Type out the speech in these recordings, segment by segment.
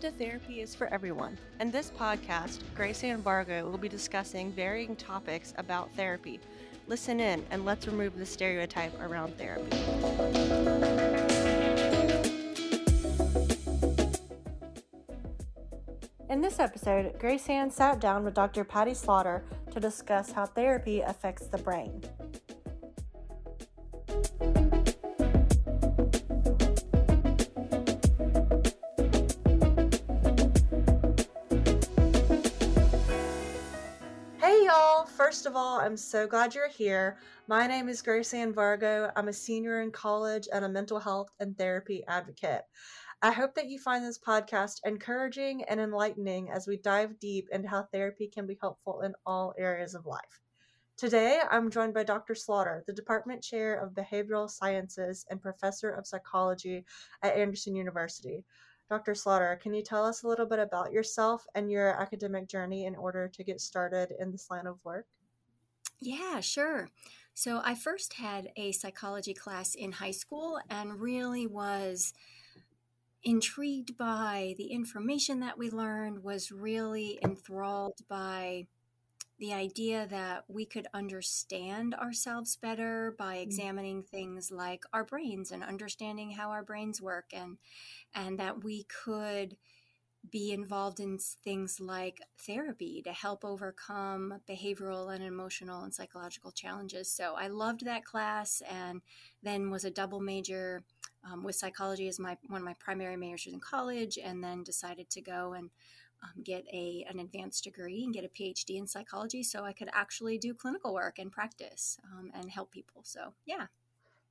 Welcome to Therapy is for Everyone. In this podcast, Grace Ann Vargo will be discussing varying topics about therapy. Listen in and let's remove the stereotype around therapy. In this episode, Grace Ann sat down with Dr. Patty Slaughter to discuss how therapy affects the brain. First of all, I'm so glad you're here. My name is Grace Ann Vargo. I'm a senior in college and a mental health and therapy advocate. I hope that you find this podcast encouraging and enlightening as we dive deep into how therapy can be helpful in all areas of life. Today, I'm joined by Dr. Slaughter, the Department Chair of Behavioral Sciences and Professor of Psychology at Anderson University. Dr. Slaughter, can you tell us a little bit about yourself and your academic journey in order to get started in this line of work? Yeah, sure. So I first had a psychology class in high school and really was intrigued by the information that we learned, was really enthralled by the idea that we could understand ourselves better by mm. examining things like our brains and understanding how our brains work and and that we could be involved in things like therapy to help overcome behavioral and emotional and psychological challenges. So I loved that class and then was a double major um, with psychology as my one of my primary majors in college and then decided to go and um, get a an advanced degree and get a PhD in psychology, so I could actually do clinical work and practice um, and help people. So yeah,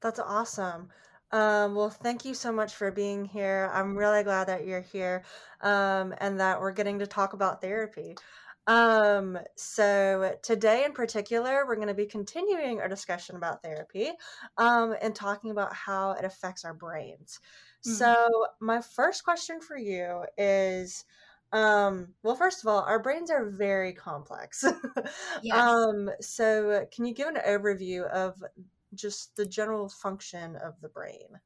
that's awesome. Um, well, thank you so much for being here. I'm really glad that you're here um, and that we're getting to talk about therapy. Um, so today in particular, we're going to be continuing our discussion about therapy um, and talking about how it affects our brains. Mm-hmm. So my first question for you is um, well, first of all, our brains are very complex. yes. Um, so can you give an overview of just the general function of the brain?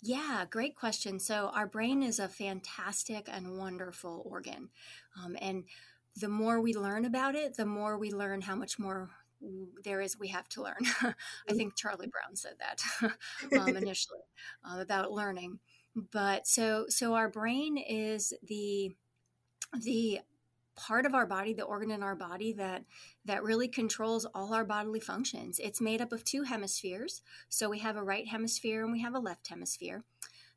Yeah, great question. So, our brain is a fantastic and wonderful organ. Um, and the more we learn about it, the more we learn how much more there is we have to learn. I mm. think Charlie Brown said that um, initially uh, about learning. But so, so our brain is the the part of our body the organ in our body that that really controls all our bodily functions. It's made up of two hemispheres. So we have a right hemisphere and we have a left hemisphere.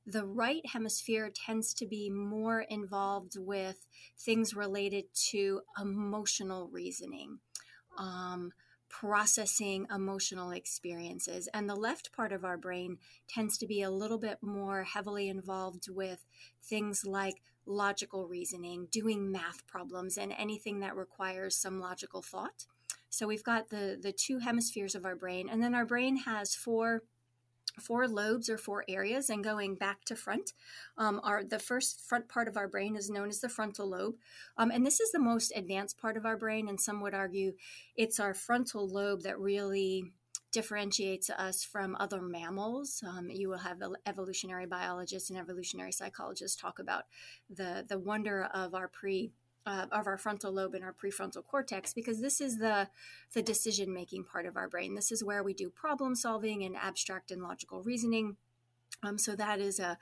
The right hemisphere tends to be more involved with things related to emotional reasoning um, processing emotional experiences. And the left part of our brain tends to be a little bit more heavily involved with things like logical reasoning, doing math problems, and anything that requires some logical thought. So we've got the the two hemispheres of our brain, and then our brain has four four lobes or four areas and going back to front um, our the first front part of our brain is known as the frontal lobe um, and this is the most advanced part of our brain and some would argue it's our frontal lobe that really differentiates us from other mammals. Um, you will have evolutionary biologists and evolutionary psychologists talk about the the wonder of our pre uh, of our frontal lobe and our prefrontal cortex because this is the the decision making part of our brain. This is where we do problem solving and abstract and logical reasoning. Um, so that is a,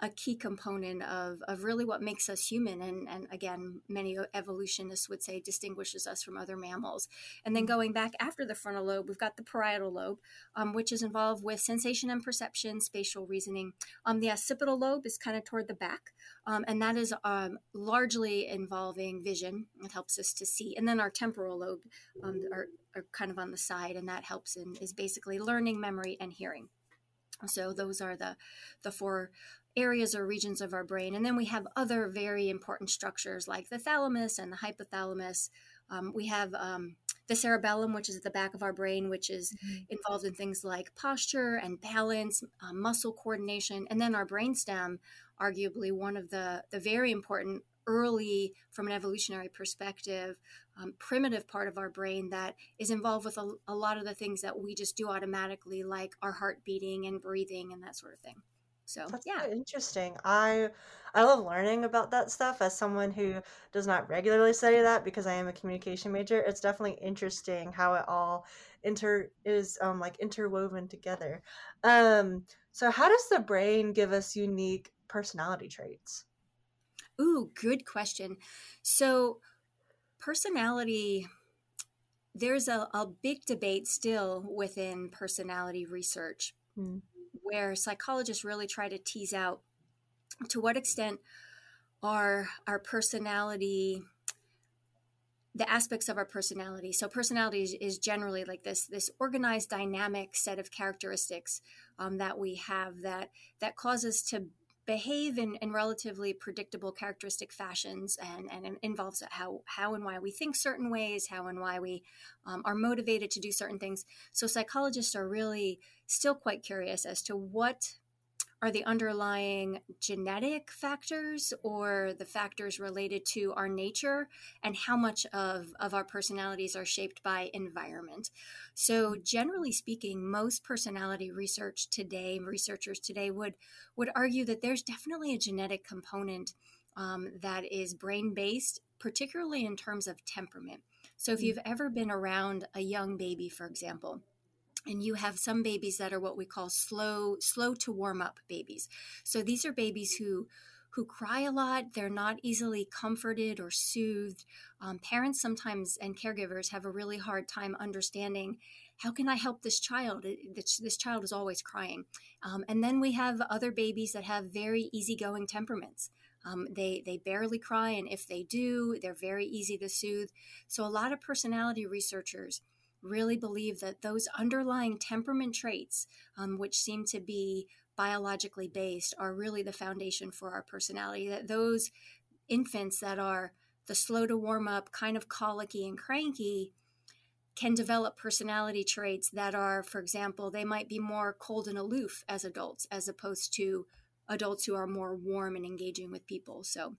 a key component of, of really what makes us human. And, and again, many evolutionists would say distinguishes us from other mammals. And then going back after the frontal lobe, we've got the parietal lobe, um, which is involved with sensation and perception, spatial reasoning. Um, the occipital lobe is kind of toward the back, um, and that is um, largely involving vision. It helps us to see. And then our temporal lobe um, are, are kind of on the side, and that helps in is basically learning, memory, and hearing. So those are the the four areas or regions of our brain, and then we have other very important structures like the thalamus and the hypothalamus. Um, we have um, the cerebellum, which is at the back of our brain, which is mm-hmm. involved in things like posture and balance, uh, muscle coordination, and then our brainstem, arguably one of the the very important early, from an evolutionary perspective, um, primitive part of our brain that is involved with a, a, lot of the things that we just do automatically, like our heart beating and breathing and that sort of thing. So That's yeah. so interesting. I I love learning about that stuff as someone who does not regularly study that because I am a communication major. It's definitely interesting how it all inter is um like interwoven together. Um so how does the brain give us unique personality traits? Ooh, good question. So personality there's a, a big debate still within personality research Hmm. where psychologists really try to tease out to what extent are our personality the aspects of our personality so personality is, is generally like this this organized dynamic set of characteristics um, that we have that that cause us to behave in, in relatively predictable characteristic fashions and, and involves how how and why we think certain ways how and why we um, are motivated to do certain things. So psychologists are really still quite curious as to what are the underlying genetic factors or the factors related to our nature and how much of, of our personalities are shaped by environment. So generally speaking most personality research today researchers today would would argue that there's definitely a genetic component um, that is brain based particularly in terms of temperament. So if you've ever been around a young baby for example and you have some babies that are what we call slow slow to warm up babies. So these are babies who who cry a lot. They're not easily comforted or soothed. Um, parents sometimes and caregivers have a really hard time understanding how can i help this child? This, child is always crying. Um, and then we have other babies that have very easygoing temperaments. Um, they they barely cry and if they do they're very easy to soothe. So a lot of personality researchers really believe that those underlying temperament traits, um, which seem to be biologically based, are really the foundation for our personality. That those infants that are the slow to warm up, kind of colicky and cranky, can develop personality traits that are, for example, they might be more cold and aloof as adults, as opposed to adults who are more warm and engaging with people. So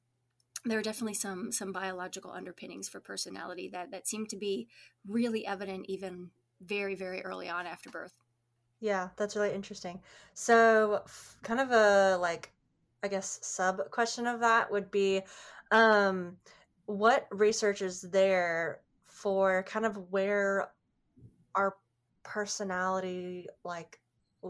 there are definitely some some biological underpinnings for personality that that seem to be really evident even very very early on after birth Yeah, that's really interesting. So, f- kind of a like, I guess, sub question of that would be, um, what research is there for kind of where our personality like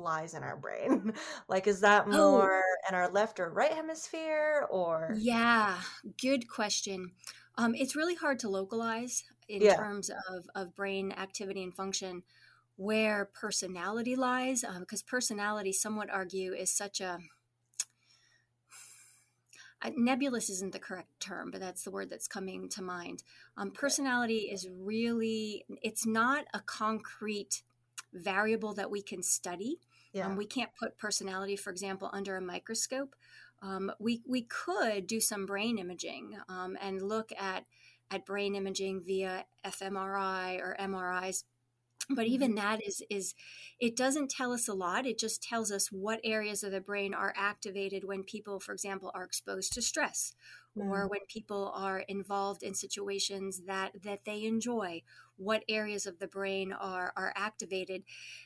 lies in our brain? Like, is that oh more in our left or right hemisphere or? yeah good question um, it's really hard to localize in Yeah, terms of, of brain activity and function where personality lies because personality some would argue is such a uh, nebulous isn't the correct term, but that's the word that's coming to mind. Um, personality is really, it's not a concrete variable that we can study. Um, we can't put personality, for example, under a microscope. Um, we, we could do some brain imaging um, and look at, at brain imaging via fMRI or MRIs but even that is is it doesn't tell us a lot. It just tells us what areas of the brain are activated when people for example are exposed to stress or Mm, when people are involved in situations that that they enjoy what areas of the brain are are activated.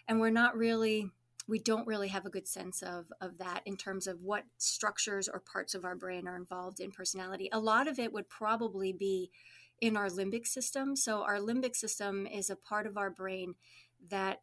And we're not really we don't really have a good sense of of that in terms of what structures or parts of our brain are involved in personality. A lot of it would probably be in our limbic system. So, our limbic system is a part of our brain that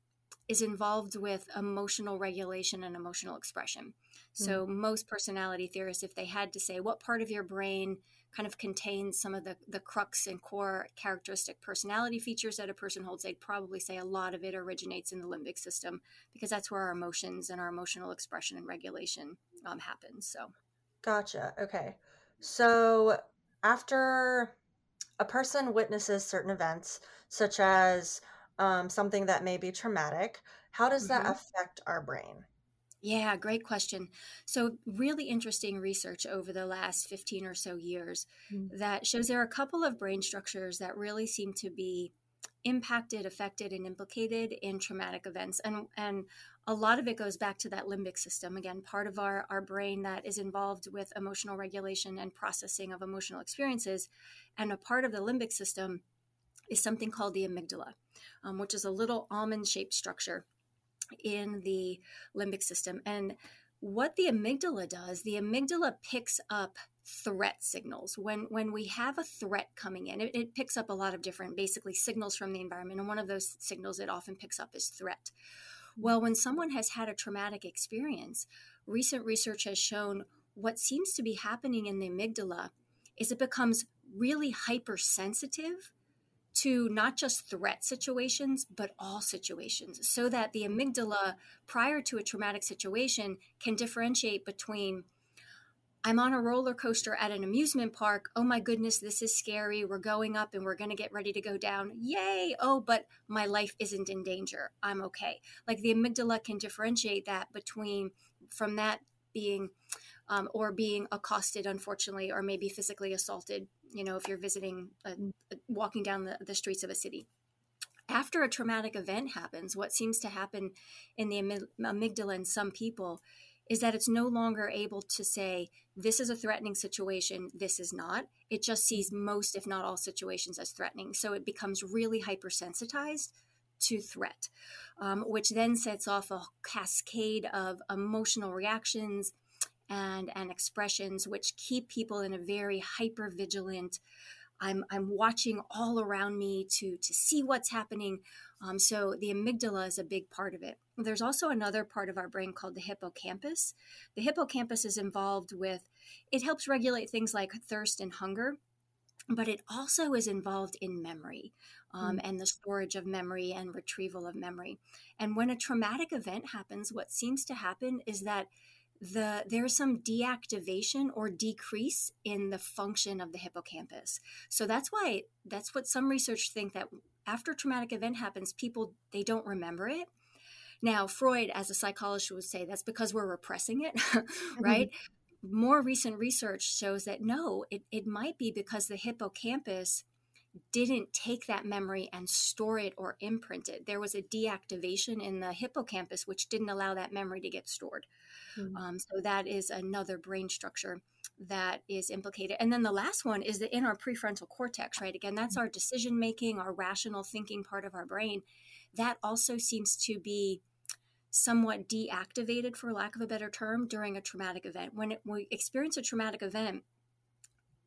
is involved with emotional regulation and emotional expression. So, most personality theorists, if they had to say what part of your brain kind of contains some of the, the crux and core characteristic personality features that a person holds, they'd probably say a lot of it originates in the limbic system because that's where our emotions and our emotional expression and regulation um, happens. So, Gotcha. Okay. So, after a person witnesses certain events, such as um, something that may be traumatic, how does that mhm. affect our brain? Yeah, great question. So, really interesting research over the last 15 or so years Mm, that shows there are a couple of brain structures that really seem to be impacted, affected, and implicated in traumatic events. And, and a lot of it goes back to that limbic system. Again, part of our, our brain that is involved with emotional regulation and processing of emotional experiences. And a part of the limbic system is something called the amygdala, um, which is a little almond shaped structure in the limbic system. And what the amygdala does, the amygdala picks up threat signals when when we have a threat coming in it, it, picks up a lot of different basically signals from the environment and one of those signals it often picks up is threat well when someone has had a traumatic experience recent research has shown what seems to be happening in the amygdala is it becomes really hypersensitive to not just threat situations, but all situations, so that the amygdala, prior to a traumatic situation, can differentiate between I'm on a roller coaster at an amusement park. Oh my goodness, this is scary. We're going up and we're going to get ready to go down. Yay. Oh, but my life isn't in danger. I'm okay. Like the amygdala can differentiate that between from that being um, or being accosted, unfortunately, or maybe physically assaulted, you know, if you're visiting, walking down the, the streets of a city after a traumatic event happens, what seems to happen in the amygdala in some people is that it's no longer able to say, this is a threatening situation, this is not. It just sees most, if not all, situations as threatening. So it becomes really hypersensitized to threat, um, which then sets off a cascade of emotional reactions and, and expressions, which keep people in a very hyper vigilant. I'm, I'm watching all around me to, to see what's happening. Um, so the amygdala is a big part of it. There's also another part of our brain called the hippocampus. The hippocampus is involved with, it helps regulate things like thirst and hunger, but it also is involved in memory um, mm and the storage of memory and retrieval of memory. And when a traumatic event happens, what seems to happen is that the there's some deactivation or decrease in the function of the hippocampus. So that's why that's what some research think that after a traumatic event happens, people they don't remember it. Now, Freud, as a psychologist, would say that's because we're repressing it, right? Mm-hmm. More recent research shows that no, it, it might be because the hippocampus didn't take that memory and store it or imprint it. There was a deactivation in the hippocampus, which didn't allow that memory to get stored. Mm-hmm. Um, so that is another brain structure that is implicated. And then the last one is the in our prefrontal cortex, right? Again, that's mm-hmm. our decision making, our rational thinking part of our brain. That also seems to be somewhat deactivated, for lack of a better term, during a traumatic event. When it, we experience a traumatic event,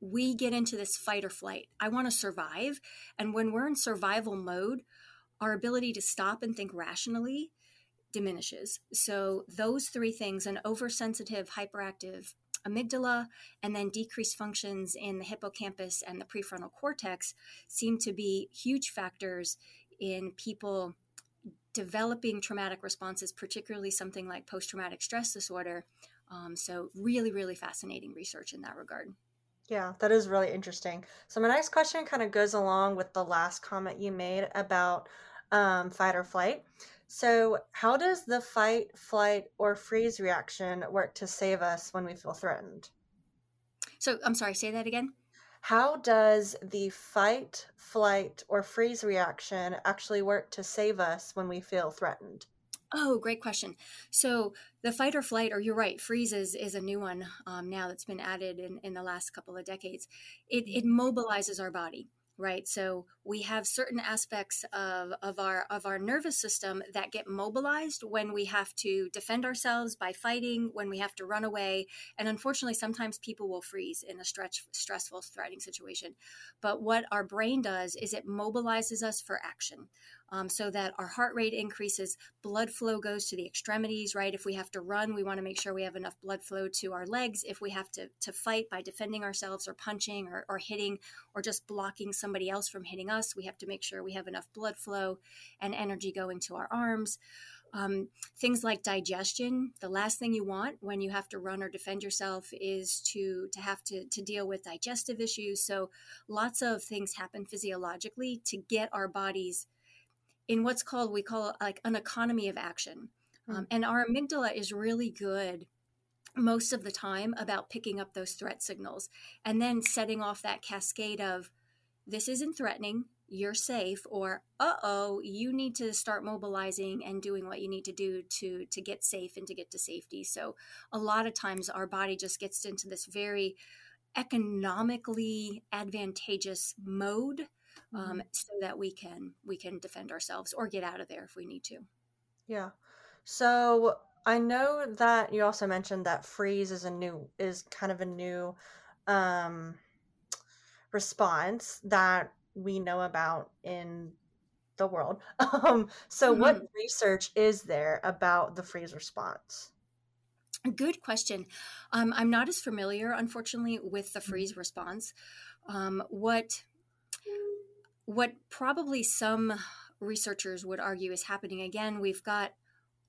we get into this fight or flight. I want to survive. And when we're in survival mode, our ability to stop and think rationally diminishes. So, those three things an oversensitive, hyperactive amygdala, and then decreased functions in the hippocampus and the prefrontal cortex seem to be huge factors in people developing traumatic responses, particularly something like post traumatic stress disorder. Um, so, really, really fascinating research in that regard. Yeah, that is really interesting. So, my next question kind of goes along with the last comment you made about um, fight or flight. So, how does the fight, flight, or freeze reaction work to save us when we feel threatened? So, I'm sorry, say that again. How does the fight, flight, or freeze reaction actually work to save us when we feel threatened? Oh, great question. So the fight or flight, or you're right, freeze is, is a new one um, now that's been added in, in the last couple of decades. It, it mobilizes our body right so we have certain aspects of, of our of our nervous system that get mobilized when we have to defend ourselves by fighting when we have to run away and unfortunately sometimes people will freeze in a stretch stressful threatening situation but what our brain does is it mobilizes us for action um, so that our heart rate increases, blood flow goes to the extremities, right? If we have to run, we want to make sure we have enough blood flow to our legs. If we have to, to fight by defending ourselves or punching or, or hitting or just blocking somebody else from hitting us, we have to make sure we have enough blood flow and energy going to our arms. Um, things like digestion the last thing you want when you have to run or defend yourself is to to have to, to deal with digestive issues so lots of things happen physiologically to get our bodies in what's called we call like an economy of action mm-hmm. um, and our amygdala is really good most of the time about picking up those threat signals and then setting off that cascade of this isn't threatening you're safe or uh-oh you need to start mobilizing and doing what you need to do to to get safe and to get to safety so a lot of times our body just gets into this very economically advantageous mode um, mm-hmm. so that we can we can defend ourselves or get out of there if we need to. Yeah. So I know that you also mentioned that freeze is a new is kind of a new um, response that we know about in the world. Um, so, mm-hmm. what research is there about the freeze response? Good question. Um, I'm not as familiar, unfortunately, with the mm-hmm. freeze response. Um, what what probably some researchers would argue is happening again, we've got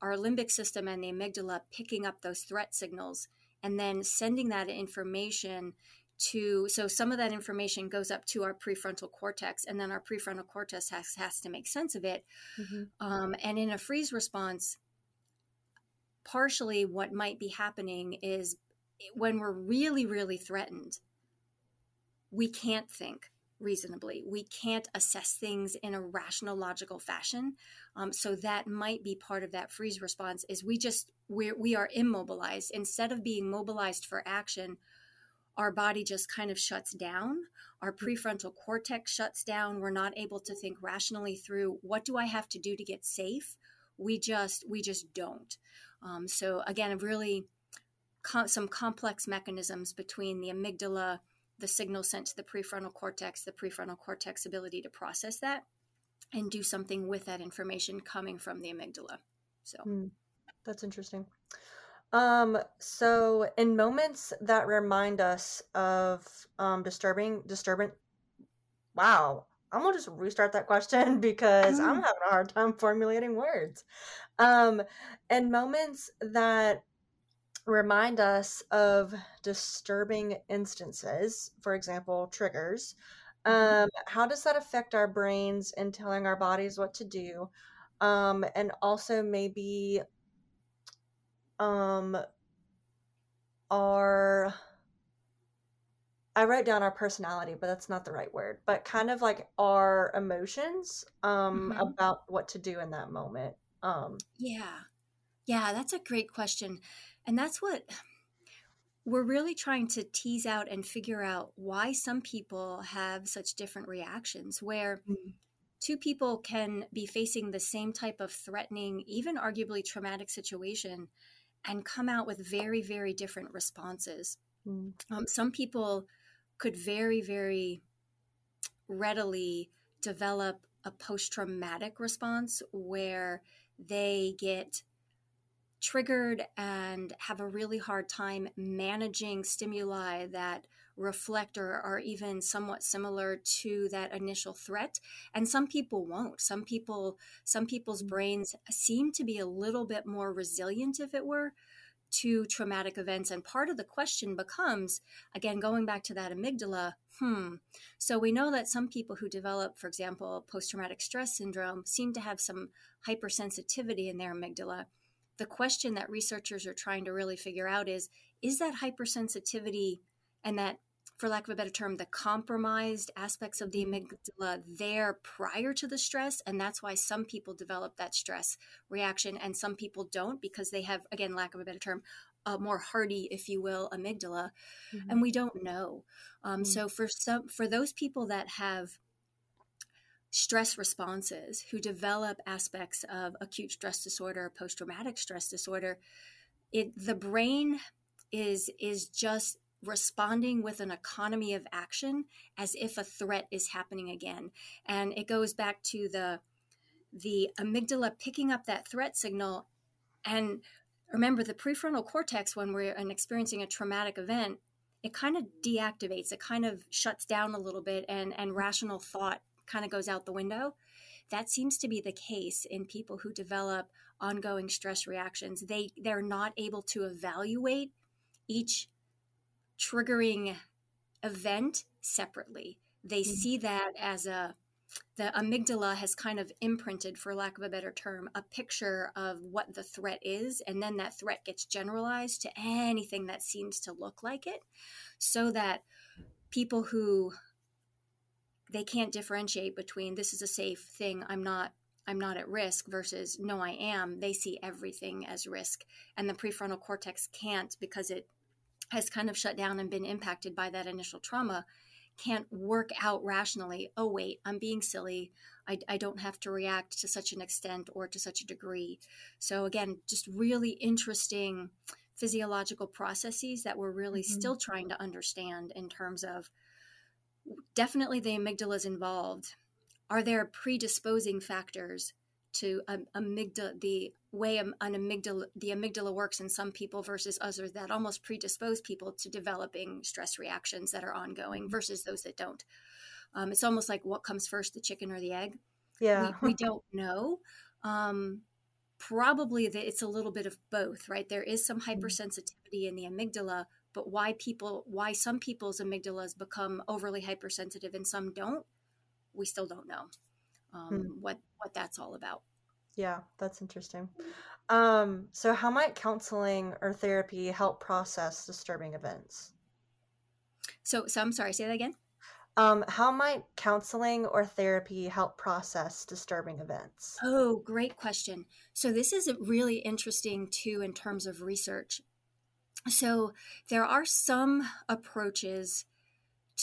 our limbic system and the amygdala picking up those threat signals and then sending that information to so some of that information goes up to our prefrontal cortex and then our prefrontal cortex has, has to make sense of it mm-hmm. um, and in a freeze response partially what might be happening is when we're really really threatened we can't think reasonably. We can't assess things in a rational, logical fashion. Um, so that might be part of that freeze response. Is we just we we are immobilized instead of being mobilized for action. Our body just kind of shuts down. Our prefrontal cortex shuts down. We're not able to think rationally through what do I have to do to get safe. We just we just don't. Um, so again, really com- some complex mechanisms between the amygdala the signal sent to the prefrontal cortex, the prefrontal cortex ability to process that and do something with that information coming from the amygdala. So mm, that's interesting. Um, so in moments that remind us of um, disturbing, disturbant, wow, I'm gonna just restart that question because mm. I'm having a hard time formulating words. Um, in moments that remind us of disturbing instances, for example, triggers. Mm-hmm. Um, how does that affect our brains in telling our bodies what to do? Um, and also maybe um, our I write down our personality, but that's not the right word. But kind of like our emotions um, mm-hmm. about what to do in that moment. Um, yeah, yeah, that's a great question. And that's what we're really trying to tease out and figure out why some people have such different reactions, where mm-hmm. two people can be facing the same type of threatening, even arguably traumatic situation, and come out with very, very different responses. Mm-hmm. Um, some people could very, very readily develop a post traumatic response where they get triggered and have a really hard time managing stimuli that reflect or are even somewhat similar to that initial threat and some people won't some people some people's mm-hmm. brains seem to be a little bit more resilient if it were to traumatic events and part of the question becomes again going back to that amygdala hmm so we know that some people who develop for example post-traumatic stress syndrome seem to have some hypersensitivity in their amygdala the question that researchers are trying to really figure out is is that hypersensitivity and that for lack of a better term the compromised aspects of the amygdala there prior to the stress and that's why some people develop that stress reaction and some people don't because they have again lack of a better term a more hardy if you will amygdala mm-hmm. and we don't know um, mm-hmm. so for some for those people that have stress responses who develop aspects of acute stress disorder, post traumatic stress disorder, it the brain is is just responding with an economy of action as if a threat is happening again. And it goes back to the the amygdala picking up that threat signal and remember the prefrontal cortex when we're experiencing a traumatic event it kind of deactivates it kind of shuts down a little bit and and rational thought kind of goes out the window. That seems to be the case in people who develop ongoing stress reactions. They they're not able to evaluate each triggering event separately. They mm-hmm. see that as a the amygdala has kind of imprinted, for lack of a better term, a picture of what the threat is, and then that threat gets generalized to anything that seems to look like it, so that people who they can't differentiate between this is a safe thing i'm not i'm not at risk versus no i am they see everything as risk and the prefrontal cortex can't because it has kind of shut down and been impacted by that initial trauma can't work out rationally. Oh wait i'm being silly. I, I don't have to react to such an extent or to such a degree. So again just really interesting physiological processes that we're really mm-hmm. still trying to understand in terms of definitely the amygdala is involved. Are there predisposing factors to um, amygdala the way an amygdala the amygdala works in some people versus others that almost predispose people to developing stress reactions that are ongoing versus those that don't. Um, it's almost like what comes first the chicken or the egg? Yeah. we, we don't know. Um, probably that it's a little bit of both right? There is some mm-hmm. hypersensitivity in the amygdala but why people why some people's amygdalas become overly hypersensitive and some don't we still don't know um, hmm. what what that's all about. Yeah, that's interesting. Um, so, how might counseling or therapy help process disturbing events? So, so I'm sorry. Say that again. Um, how might counseling or therapy help process disturbing events? Oh, great question. So, this is really interesting too in terms of research. So, there are some approaches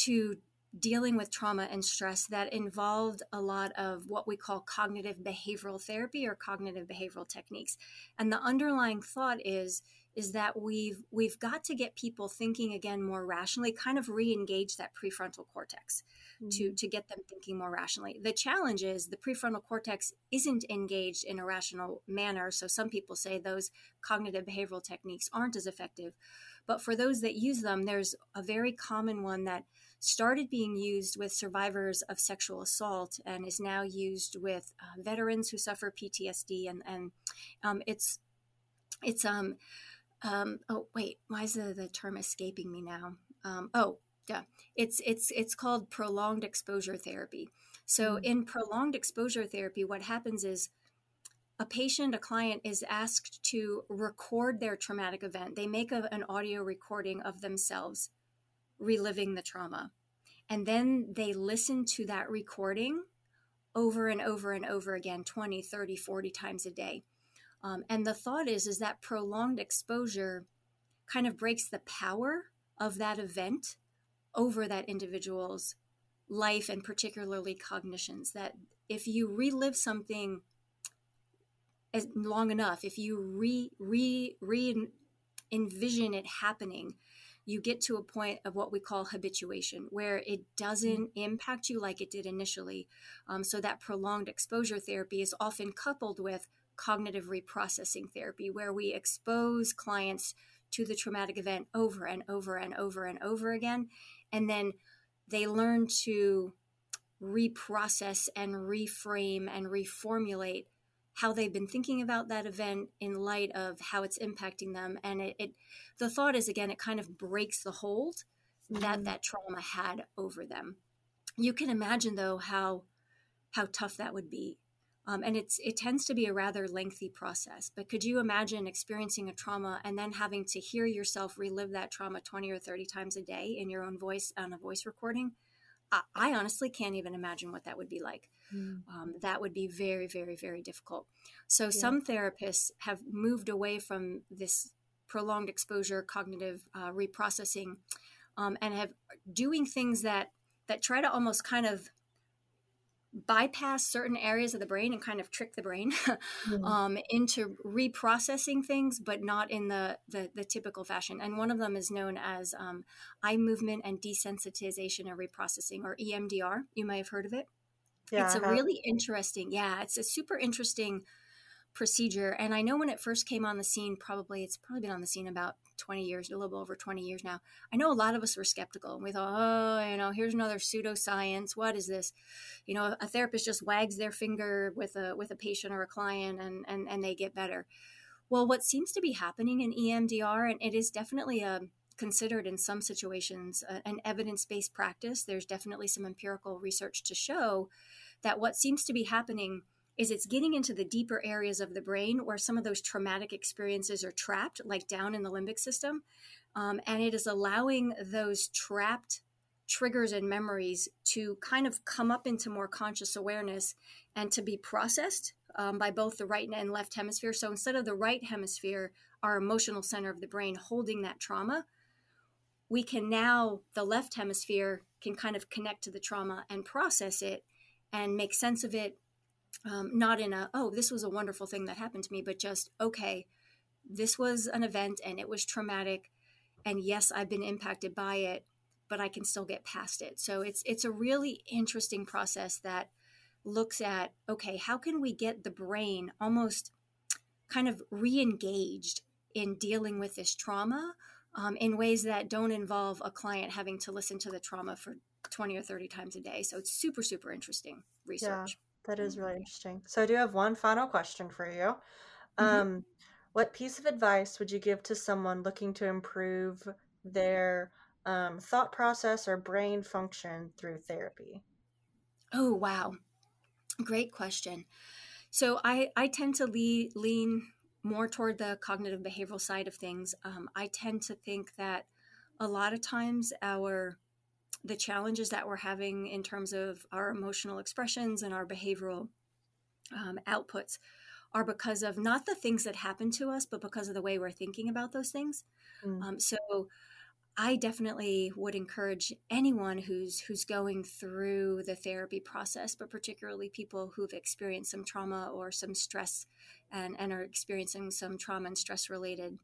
to dealing with trauma and stress that involved a lot of what we call cognitive behavioral therapy or cognitive behavioral techniques. And the underlying thought is is that we've we've got to get people thinking again more rationally kind of re-engage that prefrontal cortex mm-hmm. to to get them thinking more rationally. The challenge is the prefrontal cortex isn't engaged in a rational manner. So some people say those cognitive behavioral techniques aren't as effective. But for those that use them there's a very common one that started being used with survivors of sexual assault and is now used with uh, veterans who suffer PTSD. And, and um, it's, it's, um, um, oh, wait, why is the, the term escaping me now? Um, oh, yeah, it's, it's, it's called prolonged exposure therapy. So mm-hmm. in prolonged exposure therapy, what happens is a patient, a client is asked to record their traumatic event. They make a, an audio recording of themselves reliving the trauma. And then they listen to that recording over and over and over again 20 30 40 times a day um, and the thought is is that prolonged exposure kind of breaks the power of that event over that individual's life and particularly cognitions that if you relive something as long enough if you re re re envision it happening you get to a point of what we call habituation, where it doesn't mm-hmm. impact you like it did initially. Um, so that prolonged exposure therapy is often coupled with cognitive reprocessing therapy, where we expose clients to the traumatic event over and over and over and over again. And then they learn to reprocess and reframe and reformulate how they've been thinking about that event in light of how it's impacting them and it, it the thought is again it kind of breaks the hold mm-hmm. that that trauma had over them you can imagine though how how tough that would be um, and it's it tends to be a rather lengthy process but could you imagine experiencing a trauma and then having to hear yourself relive that trauma 20 or 30 times a day in your own voice on a voice recording I, I honestly can't even imagine what that would be like. Mm. Um, that would be very, very, very difficult. So, yeah. some therapists have moved away from this prolonged exposure, cognitive uh, reprocessing, um, and have doing things that that try to almost kind of bypass certain areas of the brain and kind of trick the brain mm-hmm. um, into reprocessing things, but not in the, the, the typical fashion. And one of them is known as um, eye movement and desensitization and reprocessing, or EMDR. You may have heard of it. Yeah, it's a really interesting. Yeah, it's a super interesting procedure. And I know when it first came on the scene, probably it's probably been on the scene about 20 years, a little bit over 20 years now. I know a lot of us were skeptical and we thought, oh, you know, here's another pseudoscience. What is this? You know, a therapist just wags their finger with a with a patient or a client and and, and they get better. Well, what seems to be happening in EMDR, and it is definitely a um, considered in some situations uh, an evidence-based practice. There's definitely some empirical research to show that what seems to be happening is it's getting into the deeper areas of the brain where some of those traumatic experiences are trapped, like down in the limbic system. Um, and it is allowing those trapped triggers and memories to kind of come up into more conscious awareness and to be processed um, by both the right and left hemisphere. So instead of the right hemisphere, our emotional center of the brain holding that trauma, we can now, the left hemisphere can kind of connect to the trauma and process it and make sense of it um, not in a oh this was a wonderful thing that happened to me but just okay this was an event and it was traumatic and yes i've been impacted by it but i can still get past it. So it's it's a really interesting process that looks at okay how can we get the brain almost kind of re-engaged in dealing with this trauma um, in ways that don't involve a client having to listen to the trauma for 20 or 30 times a day so it's super super interesting research yeah, that is really interesting so i do have one final question for you mm-hmm. um, what piece of advice would you give to someone looking to improve their um, thought process or brain function through therapy? Oh, wow. Great question. So I, I tend to lean, lean more toward the cognitive behavioral side of things. Um, I tend to think that a lot of times our the challenges that we're having in terms of our emotional expressions and our behavioral um, outputs are because of not the things that happen to us, but because of the way we're thinking about those things. Mm. Um, so I definitely would encourage anyone who's who's going through the therapy process, but particularly people who've experienced some trauma or some stress and, and are experiencing some trauma and stress related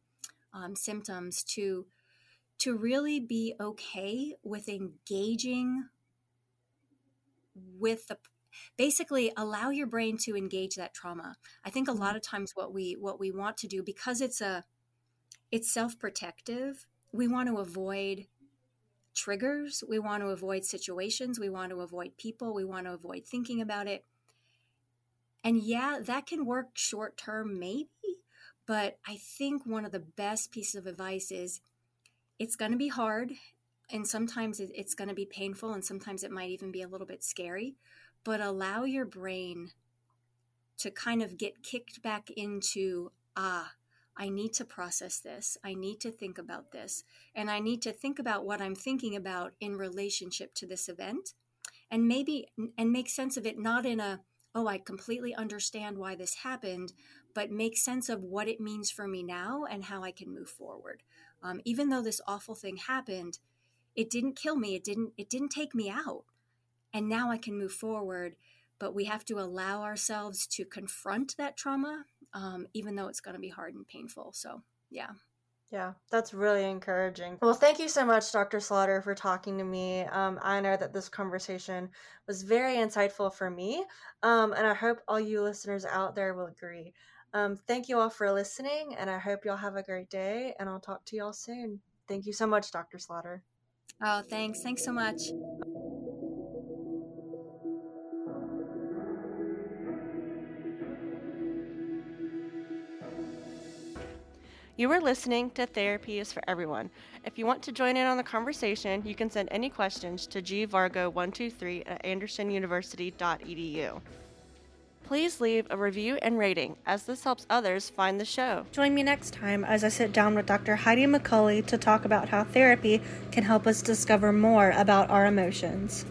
um, symptoms to to really be okay with engaging with the basically allow your brain to engage that trauma i think a lot mm-hmm. of times what we what we want to do because it's a it's self-protective we want to avoid triggers we want to avoid situations we want to avoid people we want to avoid thinking about it and yeah that can work short term maybe but i think one of the best pieces of advice is it's going to be hard and sometimes it's going to be painful and sometimes it might even be a little bit scary but allow your brain to kind of get kicked back into ah I need to process this. I need to think about this. And I need to think about what I'm thinking about in relationship to this event and maybe and make sense of it not in a oh I completely understand why this happened, but make sense of what it means for me now and how I can move forward. Um, even though this awful thing happened, it didn't kill me. It didn't it didn't take me out and now I can move forward. But we have to allow ourselves to confront that trauma, um, even though it's going to be hard and painful. So, yeah. Yeah, that's really encouraging. Well, thank you so much, Dr. Slaughter, for talking to me. Um, I know that this conversation was very insightful for me, um, and I hope all you listeners out there will agree. Um, thank you all for listening, and I hope y'all have a great day, and I'll talk to y'all soon. Thank you so much, Dr. Slaughter. Oh, thanks. Thanks so much. You are listening to Therapy is for Everyone. If you want to join in on the conversation, you can send any questions to gvargo123 at andersonuniversity.edu. Please leave a review and rating, as this helps others find the show. Join me next time as I sit down with Dr. Heidi McCaulley to talk about how therapy can help us discover more about our emotions.